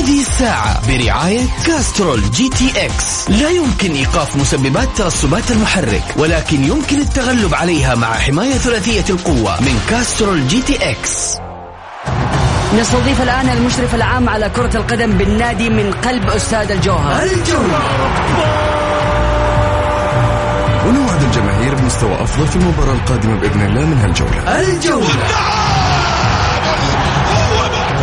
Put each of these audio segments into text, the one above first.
هذه الساعة برعاية Castrol GTX. لا يمكن إيقاف مسببات ترسبات المحرك ولكن يمكن التغلب عليها مع حماية ثلاثية القوة من Castrol GTX. نستضيف الآن المشرف العام على كرة القدم بالنادي من قلب استاد الجوهرة. الجولة ونوعد الجماهير بمستوى أفضل في المباراة القادمة بإذن الله من هالجولة. الجولة.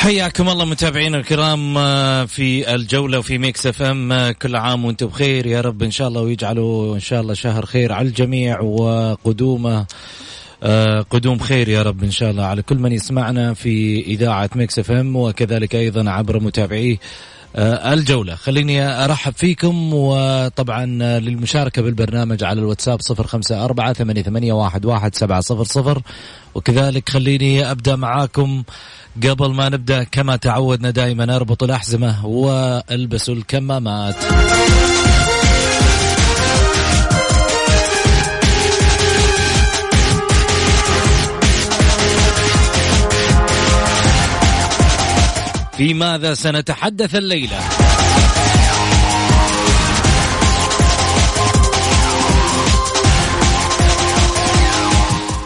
حياكم الله متابعينا الكرام آه، في الجولة وفي ميكس اف ام آه، كل عام وأنتم بخير. يا رب إن شاء الله ويجعلوا إن شاء الله شهر خير على الجميع وقدومه آه، قدوم خير يا رب إن شاء الله على كل من يسمعنا في إذاعة ميكس اف ام وكذلك أيضا عبر متابعيه الجولة. خليني أرحب فيكم وطبعا آه، للمشاركة بالبرنامج على الواتساب صفر خمسة أربعة ثمانية, واحد, واحد سبعة صفر صفر. وكذلك خليني أبدأ معاكم قبل ما نبدأ. كما تعودنا دائما أربطوا الأحزمة والبسوا الكمامات. في ماذا سنتحدث الليلة؟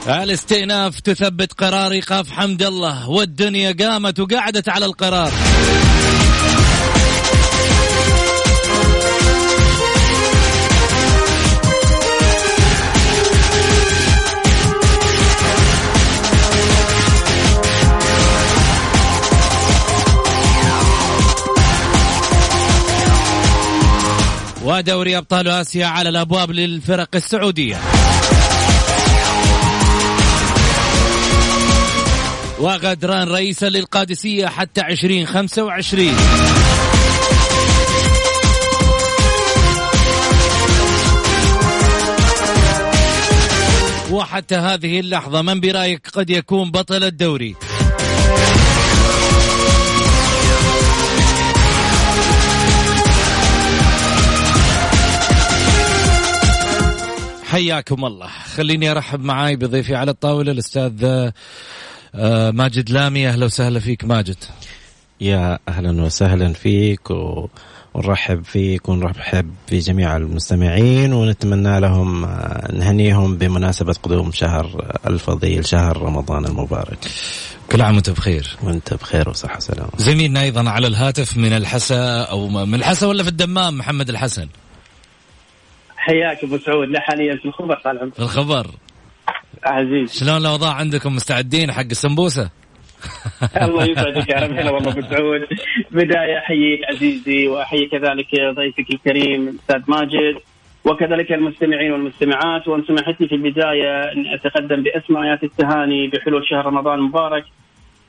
الاستئناف تثبت قرار ايقاف حمد الله والدنيا قامت وقعدت على القرار. ودوري أبطال آسيا على الأبواب للفرق السعودية. وغدران رئيسا للقادسية حتى 2025 وحتى هذه اللحظة من برأيك قد يكون بطل الدوري؟ حياكم الله. خليني أرحب معاي بضيفي على الطاولة الأستاذ آه، ماجد لامي. أهلا وسهلا فيك ماجد. يا أهلا وسهلا فيك و... ونرحب فيك ونرحب في جميع المستمعين ونتمنى لهم آه، نهنيهم بمناسبة قدوم شهر الفضيل شهر رمضان المبارك. كل عام وأنت بخير. وأنت بخير وصحة وسلامة. زميلنا أيضا على الهاتف من الحسا أو من الحسا ولا في الدمام محمد الحسن. حياك أبو سعود. لا حاليا في الخبر طال عمرك. في الخبر. عزيز شلون الأوضاع عندكم مستعدين حق السمبوسة؟ الله يسعدك يا رب هلا والله أبو سعود. بداية أحييك عزيزي واحيي كذلك ضيفك الكريم الاستاذ ماجد وكذلك المستمعين والمستمعات. وأن سمحت لي في البداية أن أتقدم باسم آيات التهاني بحلول شهر رمضان المبارك.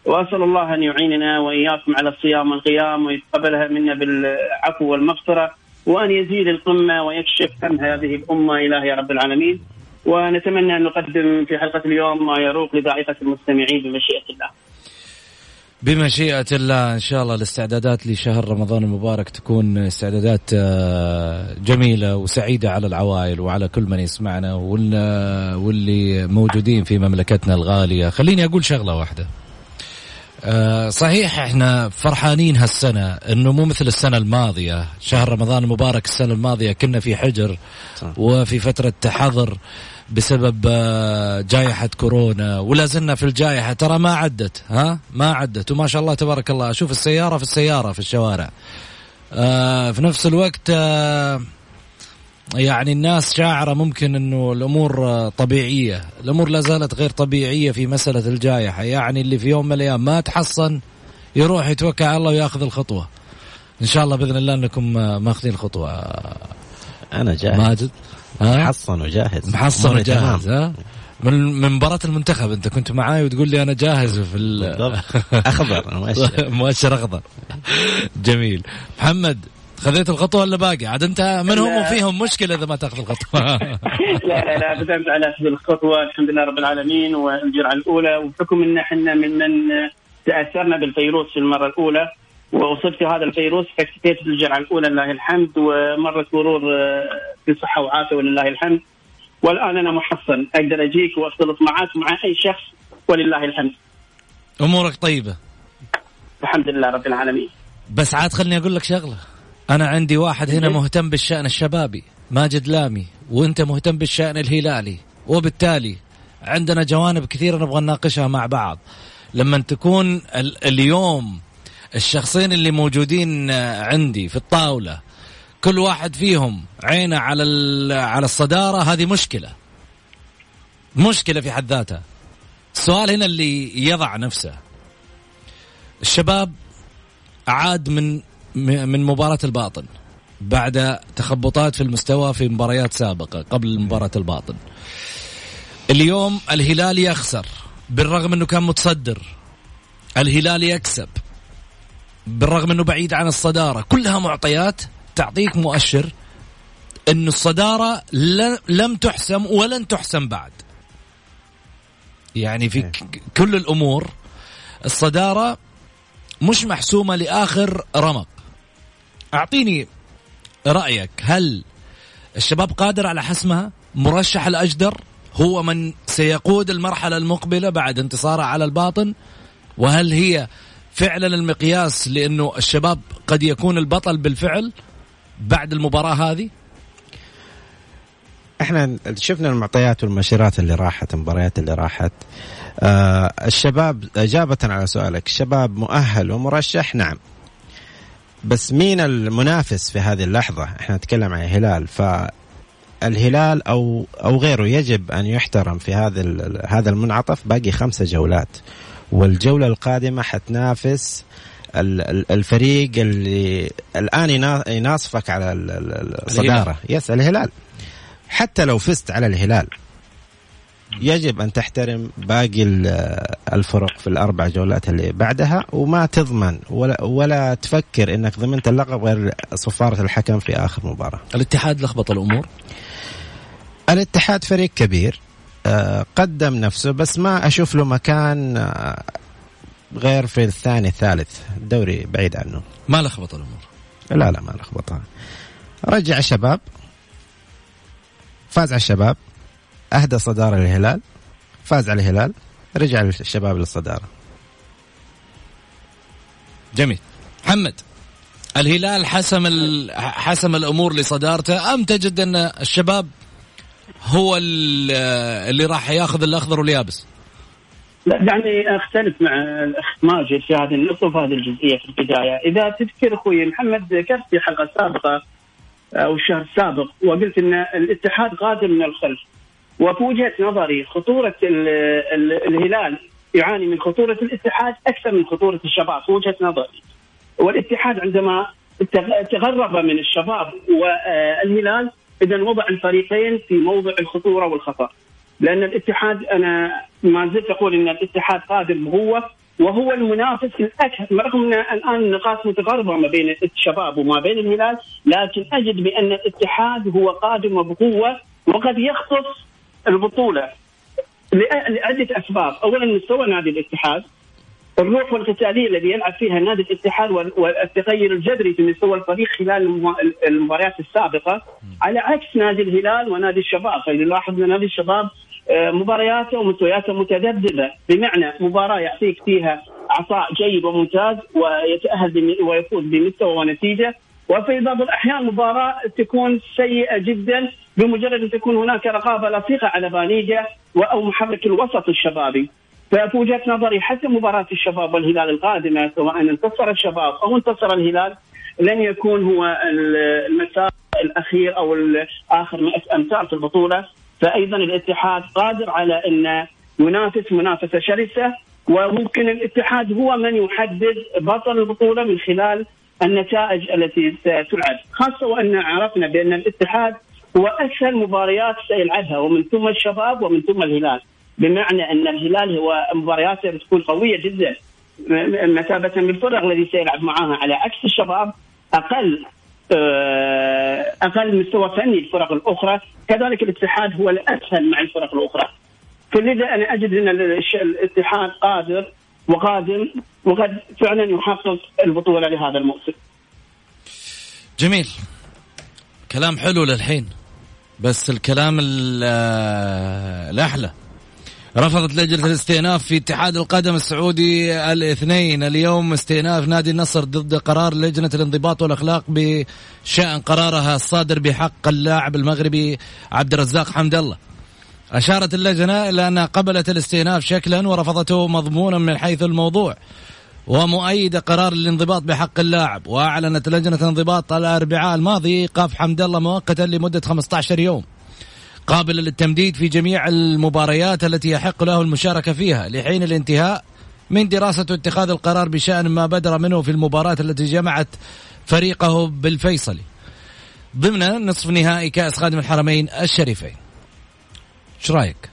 وأسأل الله أن يعيننا وإياكم على الصيام والقيام ويتقبلها منا بالعفو والمغفرة. وأن يزيل القمة ويكشف عن هذه الأمة. إله يا رب العالمين. ونتمنى أن نقدم في حلقة اليوم ما يروق لذائقه المستمعين بمشيئة الله. بمشيئة الله إن شاء الله الاستعدادات لشهر رمضان المبارك تكون استعدادات آه، جميلة وسعيدة على العوائل وعلى كل من يسمعنا وال- واللي موجودين في مملكتنا الغالية. خليني أقول شغلة واحدة. آه، صحيح إحنا فرحانين هالسنة انه مو مثل السنة الماضية. شهر رمضان المبارك السنة الماضية كنا في حجر صح. وفي فترة حظر بسبب آه، جائحة كورونا ولا زلنا في الجائحة. ترى ما عدت ها؟ ما عدت. وما شاء الله تبارك الله. أشوف السيارة في السيارة في الشوارع. آه، في نفس الوقت آه، يعني الناس شاعرة ممكن إنه الأمور طبيعية. الأمور لا زالت غير طبيعية في مسألة الجائحة. يعني اللي في يوم من الأيام ما تحصن يروح يتوكل على الله وياخذ الخطوة. إن شاء الله بإذن الله إنكم ماخذين الخطوة. آه، أنا جاهز. ماجد؟ محصن وجاهز. محصن وجاهز. ها؟ من من مباراة المنتخب أنت كنت معاي وتقول لي أنا جاهز في ال... أخضر مؤشر. مؤشر أخضر. جميل. محمد خذيت الخطوة ولا باقي؟ عاد أنت من هم وفيهم مشكلة إذا ما تأخذ الخطوة. لا لا لا بدأت على اخذ الخطوة. الحمد لله رب العالمين والجرعة الأولى. وبحكم إن إحنا ممن تأثرنا بالفيروس في المرة الأولى واصبت هذا الفيروس فاكتفيت بالجرعة الأولى لله الحمد ومرت مرور آه، في صحة وعافية ولله الحمد. والآن أنا محصن. أقدر أجيك واختلط معك مع أي شخص ولله الحمد. أمورك طيبة. الحمد لله رب العالمين. بس عاد خلني أقول لك شغلة. أنا عندي واحد هنا مهتم بالشأن الشبابي ماجد لامي وأنت مهتم بالشأن الهلالي وبالتالي عندنا جوانب كثيرة نبغى نناقشها مع بعض. لما تكون ال- اليوم الشخصين اللي موجودين عندي في الطاولة كل واحد فيهم عينه على ال- على الصدارة هذه مشكلة. مشكلة في حد ذاتها. السؤال هنا اللي يضع نفسه. الشباب عاد من من مباراة الباطن بعد تخبطات في المستوى في مباريات سابقة قبل مباراة الباطن. اليوم الهلال يخسر بالرغم إنه كان متصدر. الهلال يكسب بالرغم إنه بعيد عن الصدارة. كلها معطيات تعطيك مؤشر إنه الصدارة لم تحسم ولن تحسم بعد. يعني في ك- كل الأمور الصدارة مش محسومة لآخر رمق. أعطيني رأيك. هل الشباب قادر على حسمها؟ مرشح الأجدر؟ هو من سيقود المرحلة المقبلة بعد انتصاره على الباطن؟ وهل هي فعلا المقياس لأنه الشباب قد يكون البطل بالفعل بعد المباراة هذه؟ إحنا شفنا المعطيات والمؤشرات اللي راحت المباريات اللي راحت. آه الشباب إجابة على سؤالك الشباب مؤهل ومرشح نعم. بس مين المنافس في هذه اللحظة؟ إحنا نتكلم عن الهلال فالهلال أو أو غيره يجب أن يحترم في هذا هذا المنعطف باقي خمسة جولات. والجولة القادمة حتنافس ال- ال- الفريق اللي الآن ينا- يناصفك على ال- ال- الصدارة. يس الهلال. حتى لو فزت على الهلال. يجب أن تحترم باقي ال- الفرق في الأربع جولات اللي بعدها وما تضمن ولا ولا تفكر إنك ضمنت اللقب غير صفارة الحكم في آخر مباراة. الاتحاد لخبط الأمور الاتحاد فريق كبير آه، قدم نفسه بس ما أشوف له مكان آه، غير في الثاني الثالث الدوري بعيد عنه. ما لخبط الأمور لا لا ما لخبطها رجع الشباب فاز على الشباب أهدى صدارة للهلال فاز على الهلال رجع الشباب للصدارة. جميل. محمد الهلال حسم ال- حسم الأمور لصدارته أم تجد أن الشباب هو ال- اللي راح ياخذ الأخضر واليابس؟ لا دعني أختلف مع الاخ ماجد في هذه النقطة وفي هذه الجزئية في البداية، إذا تذكر أخوي محمد ذكرت في حلقة سابقة أو الشهر السابق وقلت أن الاتحاد قادم من الخلف. وفي وجهه نظري خطورة ال ال الهلال يعاني من خطورة الاتحاد أكثر من خطورة الشباب في وجهه نظري. والاتحاد عندما تغ- تغرب من الشباب والهلال اذا وضع الفريقين في موضع الخطورة والخطر لأن الاتحاد أنا ما زلت أقول إن الاتحاد قادر بقوه وهو المنافس الأكثر. رغم إن الآن النقاط متقاربه ما بين الشباب وما بين الهلال لكن أجد بأن الاتحاد هو قادم بقوة وقد يخطف البطولة لعده اسباب، اولا مستوى نادي الاتحاد الروح والقتاليه الذي يلعب فيها نادي الاتحاد وال- والتغير الجذري في مستوى الفريق خلال الم- المباريات السابقة على عكس نادي الهلال ونادي الشباب، فنلاحظ أن نادي الشباب آه، مبارياته ومستوياته متذبذبة. بمعنى مباراة يعطيك فيها عطاء جيد وممتاز ويتأهل ويفوز بمستوى ونتيجة. وفي بعض الأحيان مباراة تكون سيئة جدا بمجرد أن تكون هناك رقابة لصيقه على بانيجا و- أو محرك الوسط الشبابي. ففي وجهه نظري حتى مباراة الشباب والهلال القادمة سواء انتصر الشباب أو انتصر الهلال لن يكون هو ال- المسار الأخير أو اخر امتار في البطولة فايضا الاتحاد قادر على أن ينافس منافسة شرسة وممكن الاتحاد هو من يحدد بطل البطولة من خلال النتائج التي ستلعب خاصة وأن عرفنا بأن الاتحاد وأسهل مباريات سيلعبها ومن ثم الشباب ومن ثم الهلال. بمعنى أن الهلال هو مبارياته بتكون قوية جدا. مثابة بالفرق الذي سيلعب معاها. على عكس الشباب أقل آه، أقل مستوى فني الفرق الأخرى. كذلك الاتحاد هو الأسهل مع الفرق الأخرى. فلذا أنا أجد أن الاتحاد قادر وقادم وقد فعلا يحقق البطولة لهذا الموسم. جميل. كلام حلو للحين. بس الكلام الأحلى. رفضت لجنة الاستئناف في اتحاد القدم السعودي الاثنين. اليوم استئناف نادي النصر ضد قرار لجنة الانضباط والأخلاق بشأن قرارها الصادر بحق اللاعب المغربي عبد الرزاق حمد الله. أشارت اللجنة إلى أنها قبلت الاستئناف شكلا ورفضته مضمونا من حيث الموضوع. ومؤيدة قرار الانضباط بحق اللاعب وأعلنت لجنة الانضباط الأربعاء الماضي إيقاف حمد الله مؤقتا لمدة 15 يوم. قابل للتمديد في جميع المباريات التي يحق له المشاركة فيها لحين الانتهاء من دراسة اتخاذ القرار بشأن ما بدر منه في المباراة التي جمعت فريقه بالفيصلي ضمن نصف نهائي كأس خادم الحرمين الشريفين. إيش رأيك؟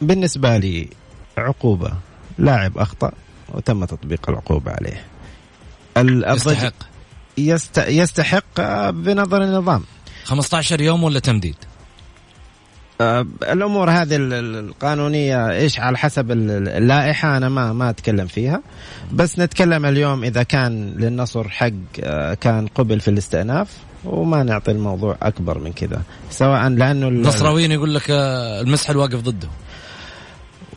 بالنسبة لي عقوبة. لاعب أخطأ وتم تطبيق العقوبة عليه. يستحق. يست... يستحق بنظر النظام. 15 يوم ولا تمديد؟ آه، الأمور هذه القانونية إيش على حسب اللائحة أنا ما ما أتكلم فيها. بس نتكلم اليوم إذا كان للنصر حق آه، كان قبل في الاستئناف وما نعطي الموضوع أكبر من كذا. سواء لأنه النصراويين يقول لك آه، المسحل واقف ضده.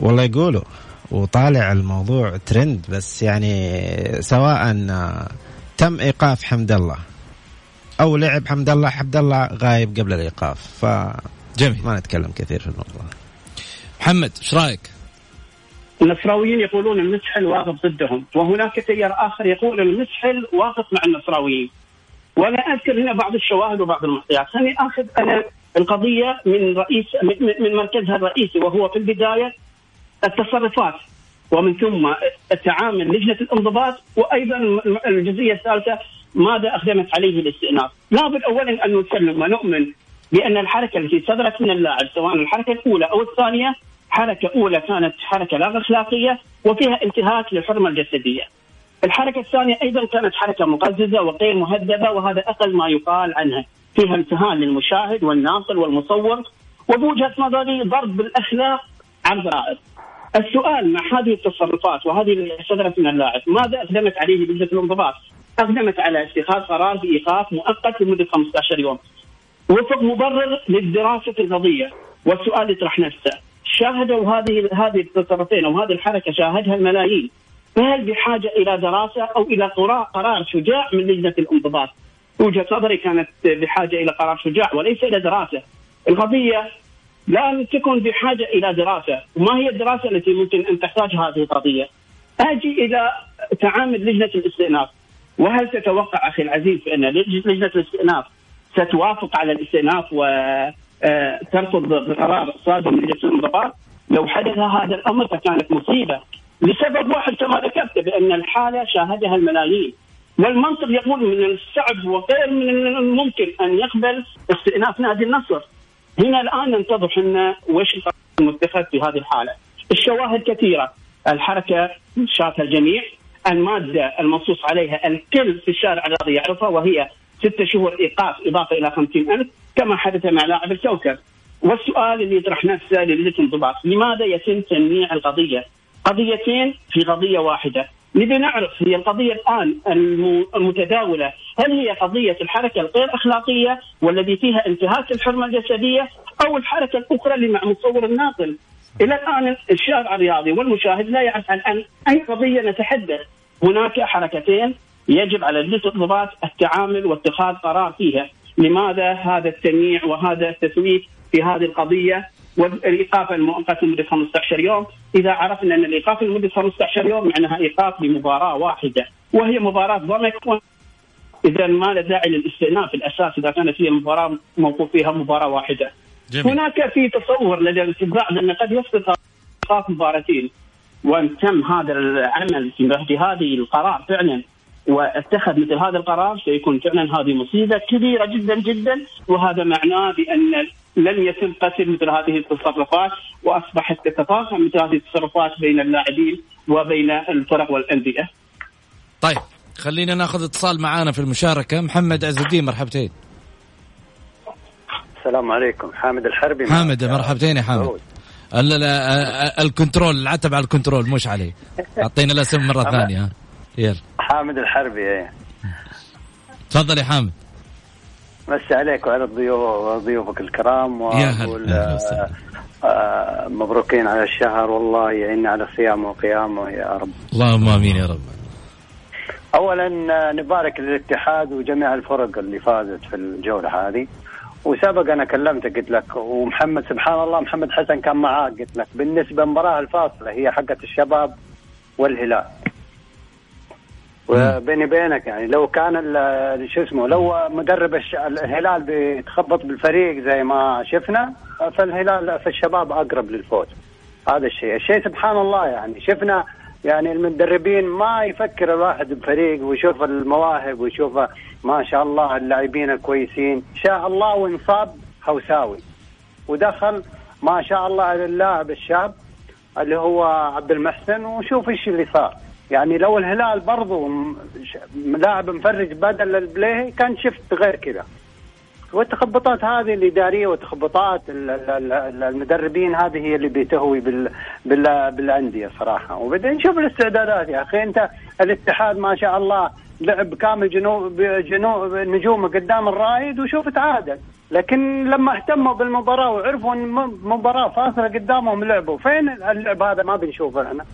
والله يقولوا وطالع الموضوع ترند بس يعني سواء تم إيقاف حمد الله أو لعب حمد الله حمد الله غايب قبل الإيقاف. ف جميل. ما نتكلم كثير في الموضوع. محمد إيش رأيك؟ النصراويين يقولون المسحل واقف ضدهم وهناك تيار آخر يقول المسحل واقف مع النصراويين. وأنا أذكر هنا بعض الشواهد وبعض المعطيات. خليني أخذ أنا القضية من رئيس من مركزها الرئيسي وهو في البداية التصرفات ومن ثم التعامل لجنة الانضباط وأيضا الجزئيه الثالثة ماذا اخدمت عليه الاستئناف؟ لابد اولا أن نسلم ونؤمن بأن الحركة التي صدرت من اللاعب سواء الحركة الأولى أو الثانية حركة أولى كانت حركة لا أخلاقية وفيها انتهاك للحرمة الجسدية. الحركة الثانية أيضا كانت حركة مقززة وغير مهذبة وهذا أقل ما يقال عنها. فيها امتهان للمشاهد والناقل والمصور وبوجهة نظري ضرب بالاخلاق عرض رائد. السؤال مع هذه التصرفات وهذه اللي صدرت من اللاعب ماذا أقدمت عليه لجنه الانضباط؟ أقدمت على اتخاذ قرار بإيقاف مؤقت لمدة 15 يوم. وفق مبرر لدراسه القضية والسؤال يطرح نفسه شاهدوا هذه هذه التصرفين أو هذه الحركة شاهدها الملايين فهل بحاجة إلى دراسة أو إلى قرار شجاع من لجنة الانضباط؟ وجهة نظري كانت بحاجة إلى قرار شجاع وليس إلى دراسة. القضية لا تكون بحاجة إلى دراسة، وما هي الدراسة التي ممكن أن تحتاج هذه القضية؟ أجي إلى تعامل لجنة الاستئناف، وهل تتوقع أخي العزيز بان لجنة الاستئناف ستوافق على الاستئناف وترفض آه، القرار الصادر من لجنه الانضباط؟ لو حدث هذا الأمر فكانت مصيبة لسبب واحد كما ذكرت بأن الحالة شاهدها الملايين والمنطق يقول من الصعب وغير من الممكن أن يقبل استئناف نادي النصر هنا الآن ننتظر إحنا وش المتخذ في هذه الحالة. الشواهد كثيرة، الحركة شافها الجميع، المادة المنصوص عليها الكل في الشارع الرياضي يعرفها وهي ستة شهور إيقاف إضافة إلى خمسين ألف كما حدث مع لاعب الكوكب. والسؤال اللي يطرح نفسه للجنه الانضباط، لماذا يتم تنميع القضية؟ قضيتين في قضية واحدة، نبي نعرف هي القضية الآن المتداولة هل هي قضية الحركة الغير أخلاقية والذي فيها انتهاك الحرمة الجسدية أو الحركة الأخرى اللي مع مصور الناقل؟ إلى الآن الشارع الرياضي والمشاهد لا يعرف عن أي قضية نتحدث. هناك حركتين يجب على لجنة الضباط التعامل واتخاذ قرار فيها. لماذا هذا التنميع وهذا التسويف في هذه القضية؟ والإيقاف المؤقت لمدة 15 يوم، إذا عرفنا أن الإيقاف لمدة 15 يوم معناها إيقاف لمباراة واحدة وهي مباراة ضمك إذا ما لا داعي للاستئناف الأساس إذا كانت هي مباراة موقوف فيها مباراة واحدة. جميل. هناك في تصور لدى البعض أن قد يسقط إيقاف مباراتين وان تم هذا العمل في هذه القرار فعلا واتخذ مثل هذا القرار سيكون فعلا هذه مصيبة كبيرة جدا جدا وهذا معناه بأن لن يتم قتل مثل هذه التصرفات وأصبحت تتفاقم مثل هذه التصرفات بين اللاعبين وبين الفرق والأندية. طيب خلينا ناخذ اتصال معانا في المشاركة. محمد عز الدين مرحبتين. السلام عليكم. حامد الحربي. حامد مرحبتين يا حامد. الكنترول العتب على الكنترول مش عليه أعطينا الأسم مرة ثانية. يلا. حامد الحربي إيه. تفضل يا حامد. مسي عليك وعلى الضيوف ضيوفك الكرام وأقول آه آه مبروكين على الشهر والله يعيننا على صيامه وقيامة يا رب. اللهم آمين يا رب. اولا نبارك للاتحاد وجميع الفرق اللي فازت في الجولة هذه. وسبق أنا كلمتك قلت لك ومحمد سبحان الله محمد حسن كان معاك قلت لك بالنسبة للمباراه الفاصلة هي حقت الشباب والهلال. وبيني بينك يعني لو كان شو اسمه لو مدرب الهلال بيتخبط بالفريق زي ما شفنا فالهلال في الشباب أقرب للفوز. هذا الشيء. الشيء سبحان الله يعني شفنا يعني المدربين ما يفكر الواحد بفريق ويشوف المواهب ويشوف ما شاء الله اللاعبين الكويسين شاء الله وانصاب هوساوي. ودخل ما شاء الله على اللاعب الشاب اللي هو عبد المحسن وشوف إيش اللي صار. يعني لو الهلال برضو لاعب مفرج بدل البلاي كان شفت غير كذا. والتخبطات هذه الإدارية وتخبطات المدربين هذه هي اللي بتهوي بال بال بالأندية صراحة. وبعدين نشوف الاستعدادات يا أخي. أنت الاتحاد ما شاء الله لعب كامل جنوب جنوب نجومه قدام الرايد وشوف تعادل. لكن لما اهتموا بالمباراة وعرفوا إن مباراة فاصلة قدامهم لعبوا فين اللعب هذا؟ ما بنشوفه إحنا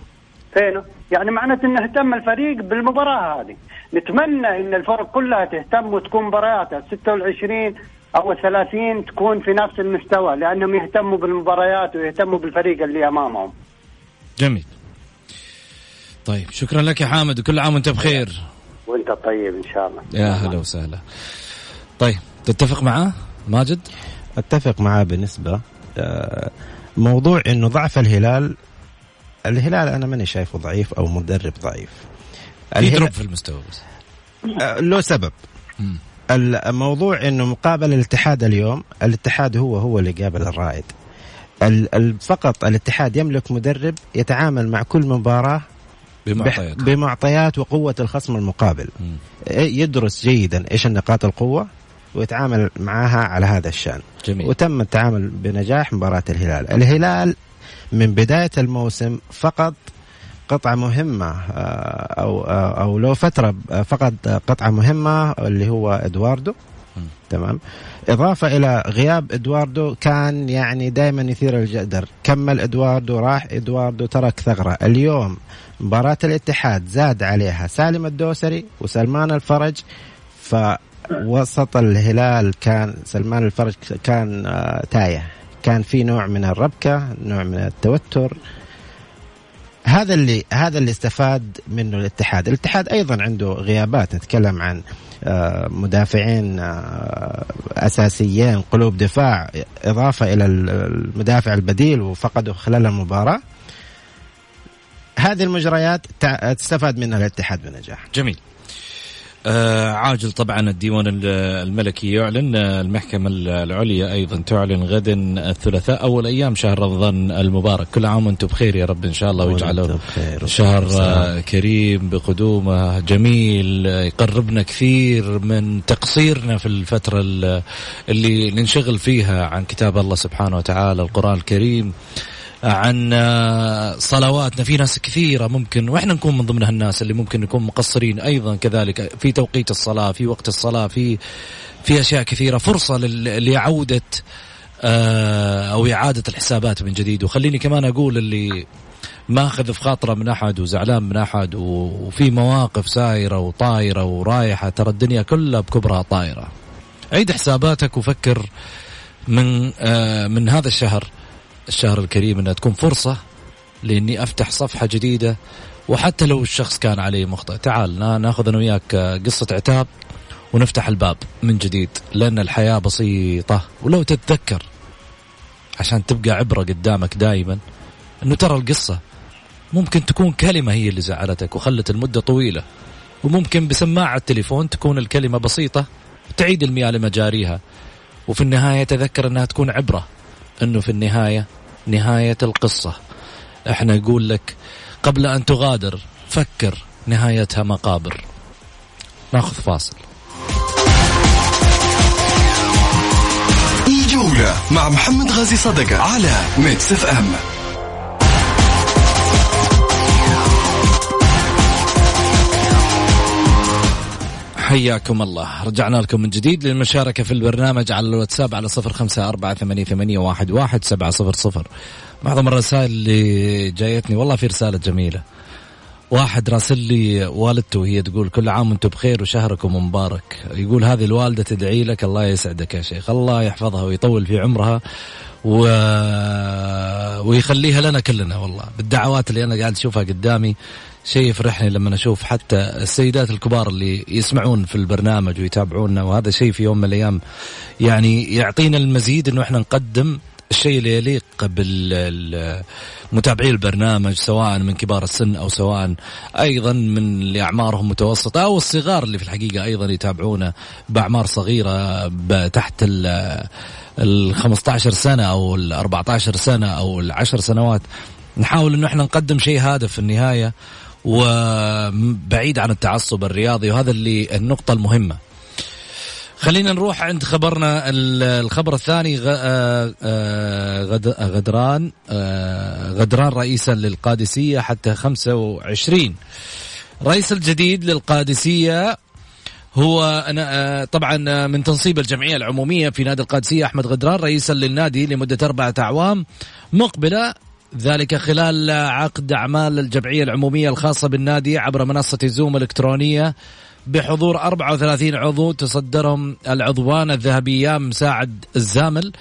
فينه؟ يعني معناته إنه اهتم الفريق بالمباراة هذه. نتمنى إن الفرق كلها تهتم وتكون مبارياتها 26 أو 30 تكون في نفس المستوى لأنهم يهتموا بالمباريات ويهتموا بالفريق اللي أمامهم. جميل. طيب شكرا لك يا حامد وكل عام وأنت بخير. وأنت طيب إن شاء الله. يا هلا وسهلا. طيب تتفق معاه ماجد؟ أتفق معاه بالنسبة آه، موضوع إنه ضعف الهلال الهلال أنا ماني شايفه ضعيف أو مدرب ضعيف. يضرب في المستوى بس. آه، له سبب. م. الموضوع إنه مقابل الاتحاد اليوم الاتحاد هو هو اللي قابل الرائد. فقط الاتحاد يملك مدرب يتعامل مع كل مباراة بمعطيات. بمعطيات وقوة الخصم المقابل. م. يدرس جيدا إيش النقاط القوة ويتعامل معها على هذا الشأن. جميل. وتم التعامل بنجاح مباراة الهلال. الهلال من بداية الموسم فقط قطعة مهمة آه، أو آه، أو لو فترة فقد قطعة مهمة اللي هو إدواردو. تمام؟ إضافة إلى غياب إدواردو كان يعني دائما يثير الجدل كمل إدواردو راح إدواردو ترك ثغرة. اليوم مباراة الاتحاد زاد عليها سالم الدوسري وسلمان الفرج فوسط الهلال كان سلمان الفرج كان آه، تايه. كان في نوع من الربكة نوع من التوتر هذا اللي هذا اللي استفاد منه الاتحاد، الاتحاد أيضا عنده غيابات نتكلم عن آه، مدافعين آه، أساسيين قلوب دفاع إضافة إلى المدافع البديل وفقدوا خلال المباراة. هذه المجريات تستفاد منها الاتحاد بنجاح. جميل. آه عاجل طبعا الديوان الملكي يعلن المحكمة العليا أيضا تعلن غدا الثلاثاء أول أيام شهر رمضان المبارك. كل عام وأنتم بخير يا رب إن شاء الله ويجعله شهر آه، كريم بقدومه جميل يقربنا كثير من تقصيرنا في الفترة اللي ننشغل فيها عن كتاب الله سبحانه وتعالى القرآن الكريم. عن صلواتنا في ناس كثيرة ممكن وإحنا نكون من ضمن هالناس اللي ممكن نكون مقصرين. أيضا كذلك في توقيت الصلاة في وقت الصلاة في في أشياء كثيرة. فرصة لعودة آه، أو إعادة الحسابات من جديد. وخليني كمان أقول اللي ماخذ في خاطرة من أحد وزعلان من أحد وفي مواقف سايرة وطايرة ورايحة. ترى الدنيا كلها بكبرها طايرة. عيد حساباتك وفكر من آه من هذا الشهر. الشهر الكريم إنها تكون فرصة لإني أفتح صفحة جديدة وحتى لو الشخص كان عليه مخطئ. تعال ناخذ أنا وياك قصة عتاب ونفتح الباب من جديد لأن الحياة بسيطة. ولو تتذكر عشان تبقى عبرة قدامك دائما إنه ترى القصة ممكن تكون كلمة هي اللي زعلتك وخلت المدة طويلة. وممكن بسماعة التليفون تكون الكلمة بسيطة تعيد المياه لمجاريها. وفي النهاية تذكر أنها تكون عبرة. أنه في النهاية نهاية القصة. إحنا نقول لك قبل أن تغادر فكر نهايتها مقابر. ناخذ فاصل. الجولة مع محمد غازي صدقة على ميكس إف إم. حياكم الله. رجعنا لكم من جديد للمشاركة في البرنامج على الواتساب على صفر خمسة أربعة ثمانية, ثمانية واحد, واحد سبعة صفر صفر. معظم الرسائل اللي جايتني والله في رسالة جميلة. واحد راسل لي والدته وهي تقول كل عام وأنتم بخير وشهركم مبارك. يقول هذه الوالدة تدعي لك الله يسعدك يا شيخ. الله يحفظها ويطول في عمرها و... ويخليها لنا كلنا والله. بالدعوات اللي أنا قاعد أشوفها قدامي شيء يفرحني لما أشوف حتى السيدات الكبار اللي يسمعون في البرنامج ويتابعونا. وهذا شيء في يوم من الأيام يعني يعطينا المزيد إنه إحنا نقدم الشيء اللي يليق بالمتابعي البرنامج سواء من كبار السن أو سواء أيضا من اللي أعمارهم متوسطة أو الصغار اللي في الحقيقة أيضا يتابعونا بأعمار صغيرة تحت ال 15 سنة أو ال 14 سنة أو ال 10 سنوات. نحاول انه إحنا نقدم شيء هادف في النهاية وبعيد عن التعصب الرياضي وهذا اللي النقطة المهمة. خلينا نروح عند خبرنا الخبر الثاني آه، آه، غدران آه، غدران رئيسا للقادسية حتى 25 رئيس الجديد للقادسية هو أنا طبعا من تنصيب الجمعية العمومية في نادي القادسية أحمد غدران رئيسا للنادي لمدة أربعة أعوام مقبلة ذلك خلال عقد أعمال الجمعية العمومية الخاصة بالنادي عبر منصة زوم الإلكترونية. بحضور 34 عضو تصدرهم العضوان الذهبيان مساعد الزامل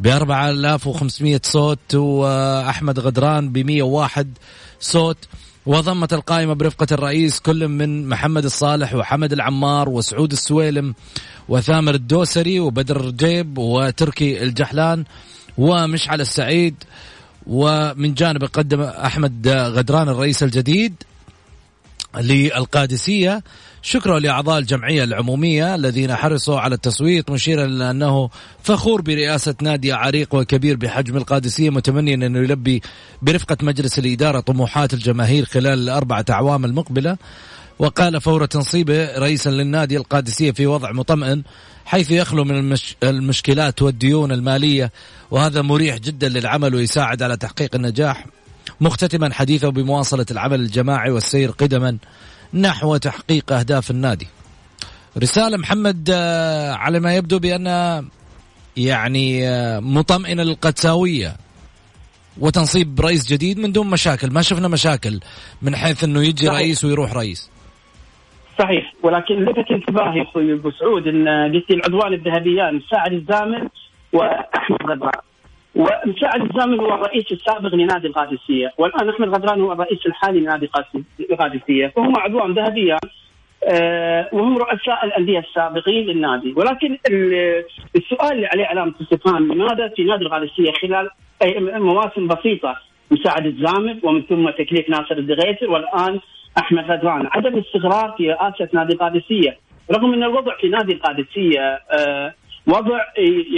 ب 4500 صوت وأحمد غدران ب 101 صوت. وضمت القائمة برفقة الرئيس كل من محمد الصالح وحمد العمار وسعود السويلم وثامر الدوسري وبدر الرجيب وتركي الجحلان ومشعل السعيد. ومن جانب قدم أحمد غدران الرئيس الجديد للقادسية شكرا لأعضاء الجمعية العمومية الذين حرصوا على التصويت مشيرا إلى أنه فخور برئاسة نادي عريق وكبير بحجم القادسية متمنيا أنه يلبي برفقة مجلس الإدارة طموحات الجماهير خلال الأربعة أعوام المقبلة. وقال فور تنصيبه رئيسا للنادي القادسية في وضع مطمئن حيث يخلو من المش... المشكلات والديون المالية وهذا مريح جدا للعمل ويساعد على تحقيق النجاح مختتما حديثه بمواصلة العمل الجماعي والسير قدما. نحو تحقيق أهداف النادي. رسالة محمد آه، على ما يبدو بأن يعني آه، مطمئنة للقدساوية وتنصيب رئيس جديد من دون مشاكل. ما شفنا مشاكل من حيث أنه يجي صحيح. رئيس ويروح رئيس. صحيح ولكن لفت انتباهي أخوي أبو سعود إن قلت العضوان الذهبيان ساعد الزامل وأحمد غدران ومساعد الزامل هو الرئيس السابق لنادي القادسية والآن أحمد غدران هو الرئيس الحالي لنادي القادسية. فهم عضوان ذهبيان أه وهم رؤساء الأندية السابقين للنادي. ولكن السؤال اللي عليه علامة استفهام لماذا في نادي القادسية خلال مواسم بسيطة؟ مساعد الزامل ومن ثم تكليف ناصر الدغيتر والآن أحمد غدران. عدم الاستقرار في رئاسة نادي القادسية. رغم أن الوضع في نادي القادسية أه وضع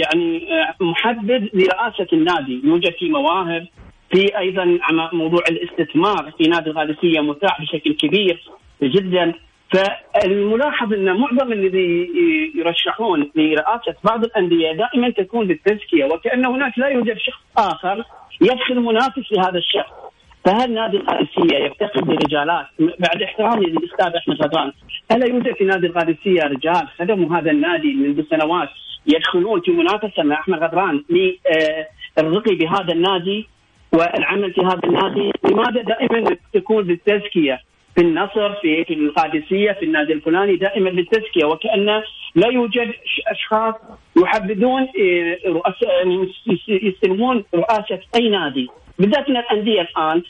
يعني محدد لرئاسة النادي. يوجد في مواهب في أيضا موضوع الاستثمار في نادي الغالسيه متاح بشكل كبير جدا. فالملاحظ إن معظم الذي يرشحون لرئاسة بعض الأندية دائما تكون بالتزكية وكأن هناك لا يوجد شخص آخر يدخل منافس لهذا الشخص. فهل نادي القادسيه يفتقد برجالات بعد احترامي للأستاذ أحمد غدران الا يوجد في نادي القادسيه رجال خدموا هذا النادي منذ سنوات؟ يدخلون في منافسة مع أحمد غدران للرقي بهذا النادي والعمل في هذا النادي، لماذا دائما تكون بالتزكيه في النصر في في القادسية في النادي الفلاني دائما بالتزكيه وكأن لا يوجد أشخاص يحددون آه، يستلمون رئاسه أي نادي. بالذات ان الأندية الآن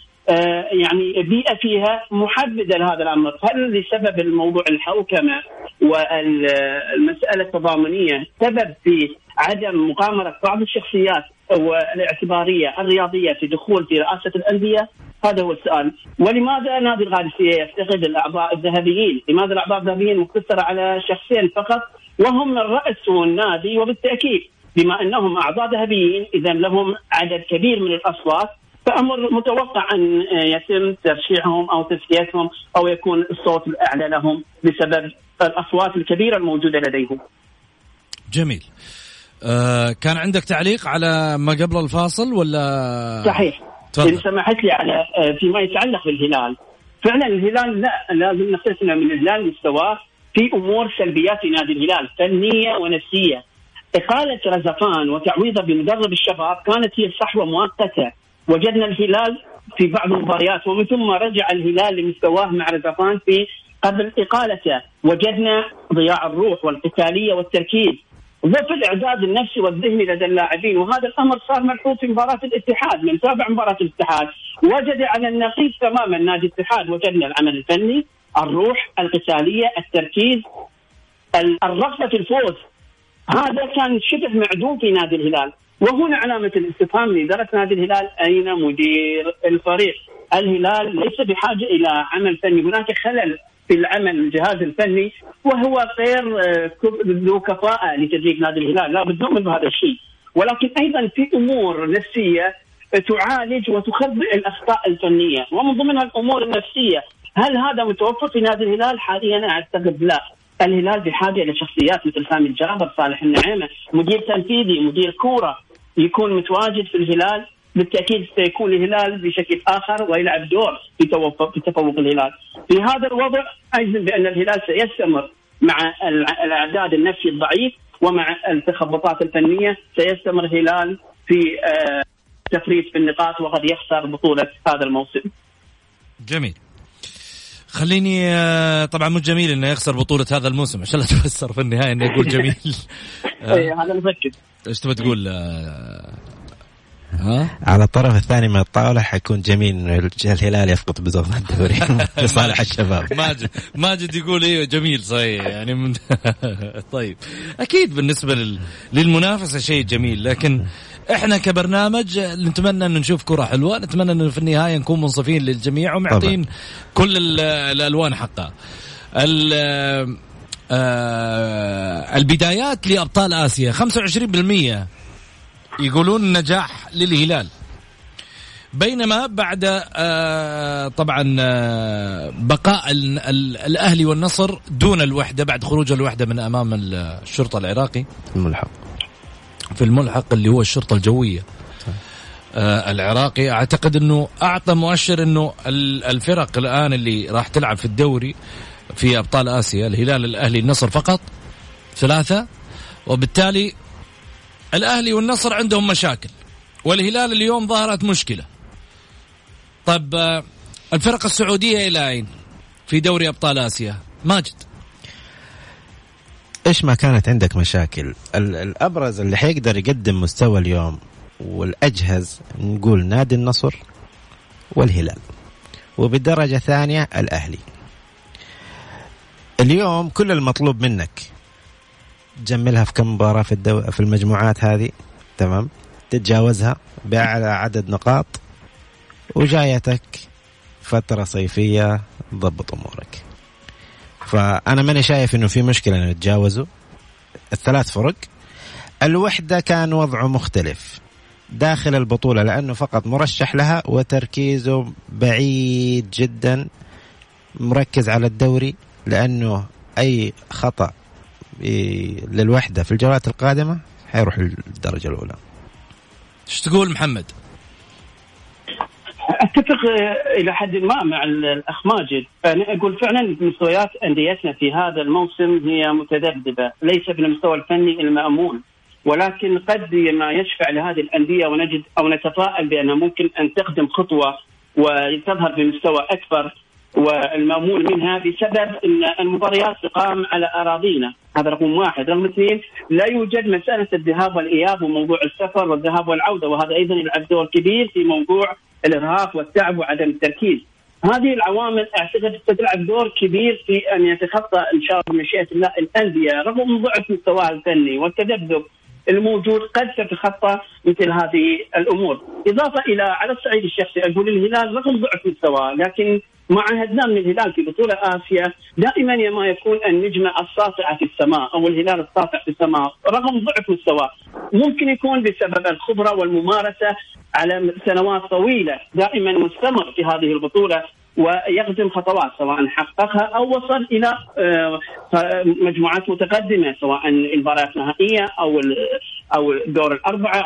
يعني بيئة فيها محددة لهذا الأمر، هل لسبب الموضوع الحوكمة والمسألة التضامنية سبب في عدم مقامره بعض الشخصيات والاعتبارية الرياضية في دخول في رئاسة الأندية؟ هذا هو السؤال ولماذا نادي القادسيه يفتقد الأعضاء الذهبيين؟ لماذا الأعضاء الذهبيين مقتصرة على شخصين فقط وهم الرأس والنادي وبالتأكيد بما أنهم أعضاء ذهبيين اذا لهم عدد كبير من الأصوات فأمر متوقع ان يتم ترشيحهم أو تزكيتهم أو يكون الصوت الأعلى لهم بسبب الأصوات الكبيرة الموجودة لديهم. جميل. آه كان عندك تعليق على ما قبل الفاصل ولا صحيح تفضل. إن سمحت لي على آه، فيما يتعلق بالهلال فعلا الهلال لا لازم نستثنى من الهلال مستواه في أمور سلبيات في نادي الهلال فنية ونفسية إقالة رزقان وتعويضه بمدرب الشباب كانت هي صحوه مؤقتة وجدنا الهلال في بعض المباريات ومن ثم رجع الهلال لمستواه مع رزقان في قبل إقالته. وجدنا ضياع الروح والقتالية والتركيز. ضعف الإعداد النفسي والذهني لدى اللاعبين. وهذا الأمر صار ملحوظ في مباراة الاتحاد من تابع مباراة الاتحاد. وجد على النقيض تماما نادي الاتحاد. وجدنا العمل الفني الروح القتالية التركيز الرغبة في الفوز. هذا كان شبه معدوم في نادي الهلال. وهنا علامة الاستفهام لإدارة نادي الهلال أين مدير الفريق؟ الهلال ليس بحاجة إلى عمل فني، هناك خلل في العمل الجهاز الفني وهو غير آه، ذو كفاءة لتدريب نادي الهلال، لا بد نؤمن بهذا الشيء، ولكن أيضا في أمور نفسية تعالج وتخبئ الأخطاء الفنية، ومن ضمنها الأمور النفسية، هل هذا متوفر في نادي الهلال؟ حاليا أعتقد لا، الهلال بحاجة إلى شخصيات مثل سامي الجابر، صالح النعيمة، مدير تنفيذي، مدير كورة يكون متواجد في الهلال بالتأكيد سيكون الهلال بشكل آخر ويلعب دور في في تفوق الهلال. في هذا الوضع اجزم بأن الهلال سيستمر مع الأعداد النفسي الضعيف ومع التخبطات الفنية سيستمر الهلال في آه، تفريط في النقاط وقد يخسر بطولة هذا الموسم. جميل. خليني آه، طبعا مو جميل إنه يخسر بطولة هذا الموسم عشان لا تفسر في النهاية إنه يقول جميل. اي هذا مفكر. إيش تبغى تقول آه، ها؟ على الطرف الثاني من الطاولة حيكون جميل إنه الهلال يفقد بزوز الدوري لصالح الشباب ماجد ماجد يقول أيوه جميل صحيح يعني من طيب أكيد بالنسبة لل... للمنافسة شيء جميل لكن إحنا كبرنامج نتمنى إنه نشوف كرة حلوة نتمنى إنه في النهاية نكون منصفين للجميع ومعطين كل الألوان حقها. آه البدايات لأبطال آسيا 25% يقولون نجاح للهلال. بينما بعد آه طبعا آه بقاء الأهلي والنصر دون الوحدة بعد خروج الوحدة من أمام الشرطة العراقي. الملحق. في الملحق اللي هو الشرطة الجوية. آه العراقي أعتقد إنه أعطى مؤشر إنه الفرق الآن اللي راح تلعب في الدوري في أبطال آسيا الهلال الأهلي النصر فقط ثلاثة. وبالتالي الأهلي والنصر عندهم مشاكل والهلال اليوم ظهرت مشكلة. طيب آه، الفرق السعودية إلى أين في دوري أبطال آسيا؟ ماجد. إيش ما كانت عندك مشاكل؟ الأبرز اللي حيقدر يقدم مستوى اليوم والأجهز نقول نادي النصر والهلال. وبدرجة ثانية الأهلي. اليوم كل المطلوب منك تجملها في كم مباراة في الدو... في المجموعات هذه؟ تمام. تتجاوزها بأعلى عدد نقاط. وجايتك فترة صيفية ضبط أمورك. فأنا ماني شايف إنه في مشكلة إنه يتجاوزوا. الثلاث فرق. الوحدة كان وضعه مختلف داخل البطولة لأنه فقط مرشح لها وتركيزه بعيد جدا مركز على الدوري لأنه أي خطأ للوحدة في الجولات القادمة حيروح للدرجة الأولى. إيش تقول محمد؟ أتفق إلى حد ما مع الأخ ماجد، أنا أقول فعلا مستويات أنديتنا في هذا الموسم هي متذبذبة، ليس بالمستوى الفني المامول، ولكن قد ما يشفع لهذه الأندية ونجد أو نتفائل بأنها ممكن أن تقدم خطوة وتظهر بمستوى أكبر والمأمول منها بسبب إن المباريات تقام على أراضينا، هذا رقم واحد، رقم اثنين لا يوجد مسألة الذهاب والإياب وموضوع السفر والذهاب والعودة وهذا أيضا يلعب دور كبير في موضوع الإرهاق والتعب وعدم التركيز. هذه العوامل أعتقد ستلعب دور كبير في أن يتخطى إن شاء الله بمشيئه الله الأندية. رغم ضعف مستواها الفني والتذبذب الموجود قد تتخطى مثل هذه الأمور، إضافة إلى على الصعيد الشخصي أقول الهلال رغم ضعف مستواه لكن ما عهدناه من الهلال في بطولة آسيا. دائما ما يكون النجمة الساطعة في السماء أو الهلال الساطع في السماء رغم ضعف مستواه. ممكن يكون بسبب الخبرة والممارسة على سنوات طويلة. دائما مستمر في هذه البطولة ويقدم خطوات سواء حققها أو وصل إلى آه، مجموعات متقدمة سواء المباريات النهائية أو أو دور الأربعة.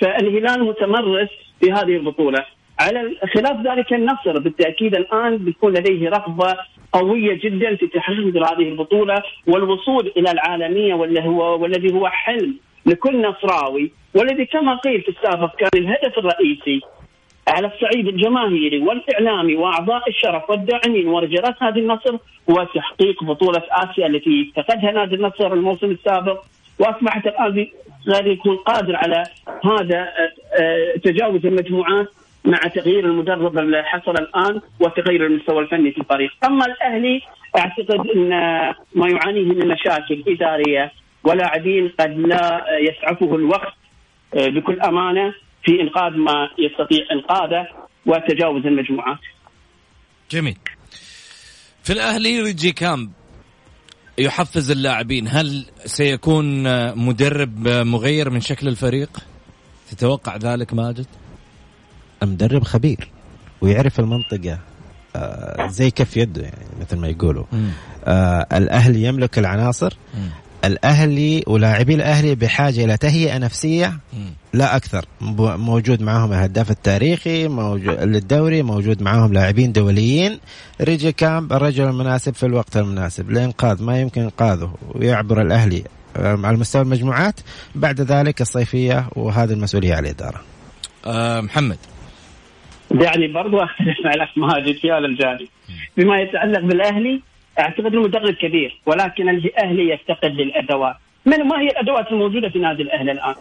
فالهلال متمرس في هذه البطولة. على خلاف ذلك النصر بالتأكيد الآن بيكون لديه رغبة قوية جدا في تحقيق هذه البطولة والوصول إلى العالمية والذي هو والذي هو حلم لكل نصراوي والذي كما قيل في السابق كان الهدف الرئيسي على الصعيد الجماهيري والإعلامي وأعضاء الشرف والداعمين ورجالات نادي النصر هو تحقيق بطولة آسيا التي افتقدها نادي النصر الموسم السابق. وأصبحت الآن غير يكون قادر على هذا آه، آه، تجاوز المجموعات. مع تغيير المدرب اللي حصل الآن وتغيير المستوى الفني في الفريق، أما الأهلي أعتقد إن ما يعانيه من مشاكل إدارية. ولاعبين قد لا يسعفه الوقت آه، بكل أمانة في إنقاذ ما يستطيع إنقاذه وتجاوز المجموعات. جميل. في الأهلي ريجي كامب يحفز اللاعبين. هل سيكون مدرب مغير من شكل الفريق؟ تتوقع ذلك ماجد؟ مدرب خبير ويعرف المنطقة آه زي كف يده يعني مثل ما يقولوا. آه الأهلي يملك العناصر. مم. الأهلي ولاعبي الأهلي بحاجة إلى تهيئة نفسية لا أكثر. موجود معهم الهداف التاريخي موجود للدوري موجود معهم لاعبين دوليين. ريجي كامب الرجل المناسب في الوقت المناسب لإنقاذ ما يمكن إنقاذه ويعبر الأهلي آه، على مستوى المجموعات. بعد ذلك الصيفية وهذه المسؤولية على الإدارة. أه محمد. يعني برضو اختلف مع الاخ ماجد في هذا الجانب بما يتعلق بالأهلي أعتقد إنه مدرب كبير ولكن الأهلي يفتقد للأدوات. من ما هي الأدوات الموجودة في نادي الأهلي الآن؟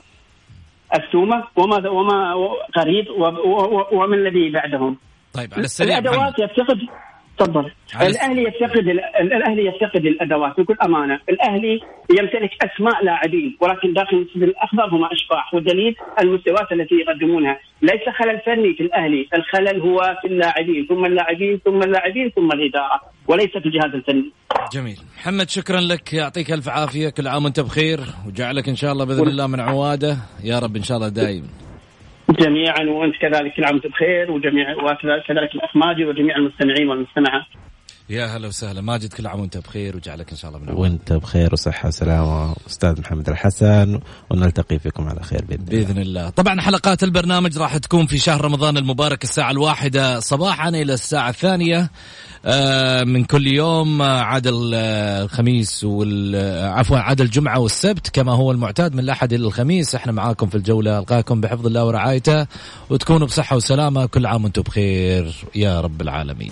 السومه وما وما قريب ومن الذي بعدهم؟ طيب على السريع الأدوات يفتقد تفضل. الأهلي يفتقد الأهلي يفتقد الأدوات بكل أمانة، الأهلي يمتلك أسماء لاعبين ولكن داخل الأخضر هم أشباح والدليل المستويات التي يقدمونها، ليس خلل فني في الأهلي، الخلل هو في اللاعبين ثم اللاعبين ثم اللاعبين ثم الإدارة وليس في الجهاز الفني. جميل، محمد شكرا لك. يعطيك ألف عافية، كل عام وأنت بخير. وجعلك إن شاء الله بإذن الله من عوادة، يا رب إن شاء الله دائم. جميعا وأنت كذلك كل عام وانت بخير وجميع وكذلك الاخ ماجد وجميع المستمعين والمستمعات. يا هلا وسهلا ماجد كل عام وأنت بخير وجعلك إن شاء الله من عوان. وأنت بخير وصحة وسلامة أستاذ محمد الحسن ونلتقي فيكم على خير بإذن, بإذن الله. طبعا حلقات البرنامج راح تكون في شهر رمضان المبارك الساعة الواحدة صباحا إلى الساعة الثانية آه، من كل يوم آه، عاد الخميس وال آه، عفوا عاد الجمعة والسبت كما هو المعتاد من الأحد إلى الخميس. إحنا معاكم في الجولة ألقاكم بحفظ الله ورعايته وتكونوا بصحة وسلامة. كل عام وأنتم بخير يا رب العالمين.